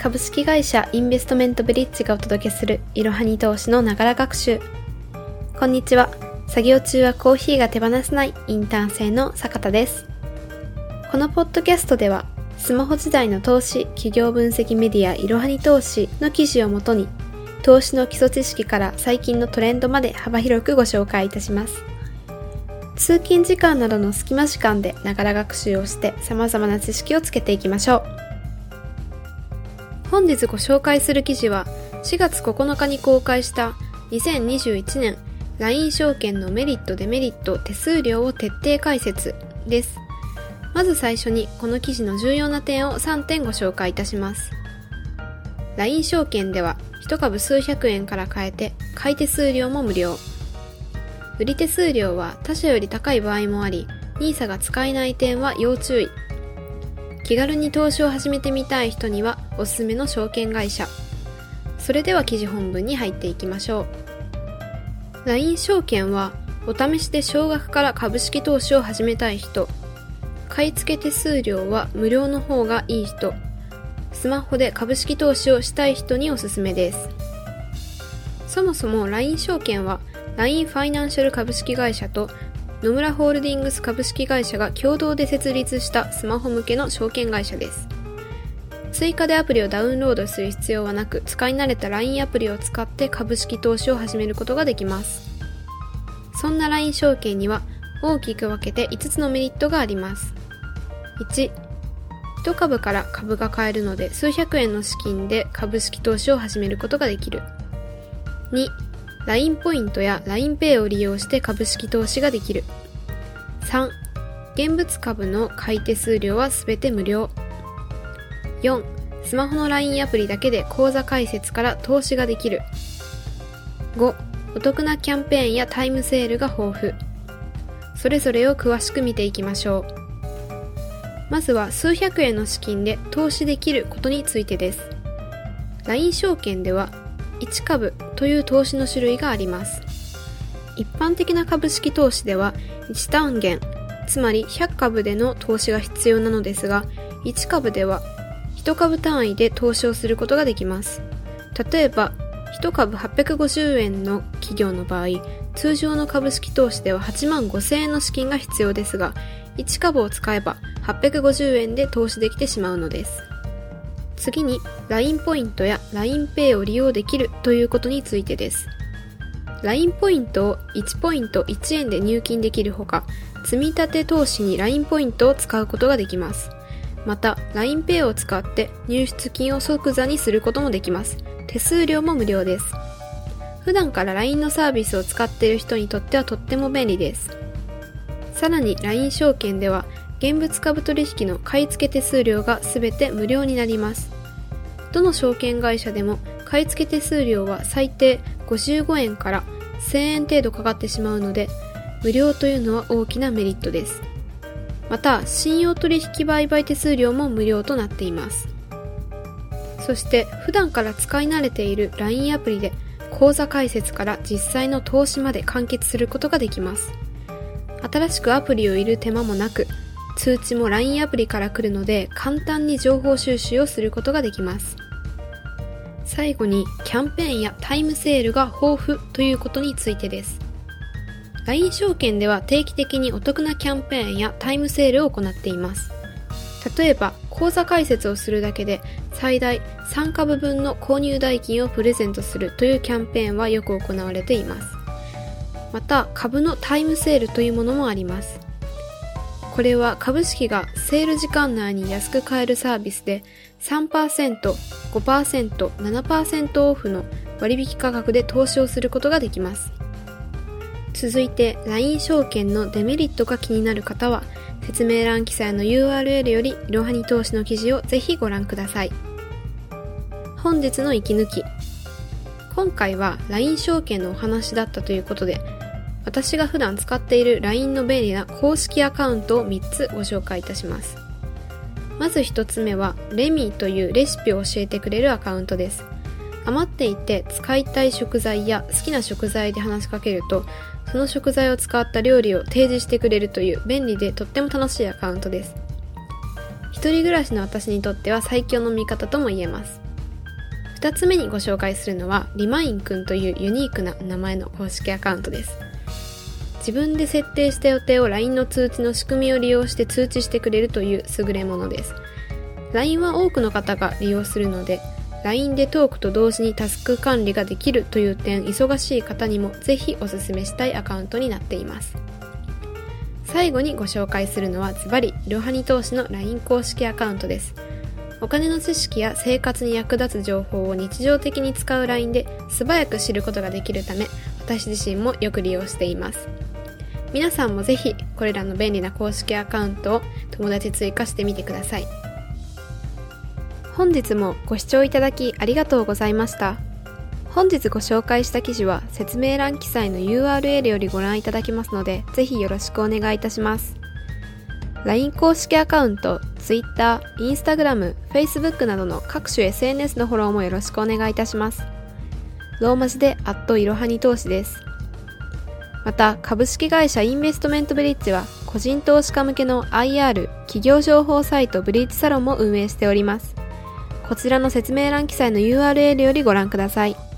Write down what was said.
株式会社インベストメントブリッジがお届けするいろはに投資のながら学習。こんにちは。作業中はコーヒーが手放せないインターン生の坂田です。このポッドキャストではスマホ時代の投資企業分析メディアいろはに投資の記事をもとに投資の基礎知識から最近のトレンドまで幅広くご紹介いたします。通勤時間などの隙間時間でながら学習をして様々な知識をつけていきましょう。本日ご紹介する記事は4月9日に公開した2021年 LINE 証券のメリットデメリット手数料を徹底解説です。まず最初にこの記事の重要な点を3点ご紹介いたします。LINE 証券では1株数百円から買えて買い手数料も無料。売り手数料は他社より高い場合もあり NISA が使えない点は要注意。気軽に投資を始めてみたい人にはおすすめの証券会社。それでは記事本文に入っていきましょう。LINE 証券はお試しで少額から株式投資を始めたい人。買い付け手数料は無料の方がいい人。スマホで株式投資をしたい人におすすめです。そもそも LINE 証券は LINE ファイナンシャル株式会社と野村ホールディングス株式会社が共同で設立したスマホ向けの証券会社です。追加でアプリをダウンロードする必要はなく、使い慣れた LINE アプリを使って株式投資を始めることができます。そんな LINE 証券には大きく分けて5つのメリットがあります。1、1株から株が買えるので数百円の資金で株式投資を始めることができる。2、LINE ポイントや LINEPay を利用して株式投資ができる。3、現物株の買い手数料はすべて無料。4、スマホの LINE アプリだけで口座開設から投資ができる。5、お得なキャンペーンやタイムセールが豊富。それぞれを詳しく見ていきましょう。まずは数百円の資金で投資できることについてです。LINE 証券では1株という投資の種類があります。一般的な株式投資では1単元つまり100株での投資が必要なのですが1株では1株単位で投資をすることができます。例えば1株850円の企業の場合通常の株式投資では8万5000円の資金が必要ですが1株を使えば850円で投資できてしまうのです。次に LINE ポイントや LINEPay を利用できるということについてです。LINE ポイントを1ポイント1円で入金できるほか積立投資に LINE ポイントを使うことができます。また LINEPay を使即入出金を即座にすることもできます。手数料も無料です。普段から LINE のサービスを使っている人にとってはとっても便利です。さらに LINE 証券では現物株取引の買い付け手数料が全て無料になります。どの証券会社でも買い付け手数料は最低55円から1000円程度かかってしまうので、無料というのは大きなメリットです。また、信用取引売買手数料も無料となっています。そして普段から使い慣れている LINE アプリで口座開設から実際の投資まで完結することができます。新しくアプリを入れる手間もなく通知も LINE アプリから来るので簡単に情報収集をすることができます。最後にキャンペーンやタイムセールが豊富ということについてです。LINE 証券では定期的にお得なキャンペーンやタイムセールを行っています。例えば口座開設をするだけで最大3株分の購入代金をプレゼントするというキャンペーンはよく行われています。また株のタイムセールというものもあります。これは株式がセール時間内に安く買えるサービスで3%、5%、7%オフの割引価格で投資をすることができます。続いて LINE 証券のデメリットが気になる方は説明欄記載の URL よりいろはに投資の記事をぜひご覧ください。本日の息抜き今回は LINE 証券のお話だったということで私が普段使っている LINE の便利な公式アカウントを3つご紹介いたします。まず1つ目は、レミーというレシピを教えてくれるアカウントです。余っていて使いたい食材や好きな食材で話しかけると、その食材を使った料理を提示してくれるという便利でとっても楽しいアカウントです。一人暮らしの私にとっては最強の味方とも言えます。2つ目にご紹介するのはリマインくんというユニークな名前の公式アカウントです自分で設定した予定を LINE の通知の仕組みを利用して通知してくれるという優れものです。LINE は多くの方が利用するので LINE でトークと同時にタスク管理ができるという点忙しい方にもぜひおすすめしたいアカウントになっています。最後にご紹介するのはズバリいろはに投資の LINE 公式アカウントです。お金の知識や生活に役立つ情報を日常的に使う LINE で素早く知ることができるため私自身もよく利用しています。皆さんもぜひこれらの便利な公式アカウントを友達追加してみてください。本日もご視聴いただきありがとうございました。本日ご紹介した記事は説明欄記載の URL よりご覧いただけますのでぜひよろしくお願いいたします。LINE 公式アカウント Twitter、Instagram、Facebook などの各種 SNS のフォローもよろしくお願いいたします。ローマ字でアットいろはに投資です。また株式会社インベストメントブリッジは個人投資家向けの IR 企業情報サイトブリッジサロンも運営しておりますこちらの説明欄記載の URL よりご覧ください。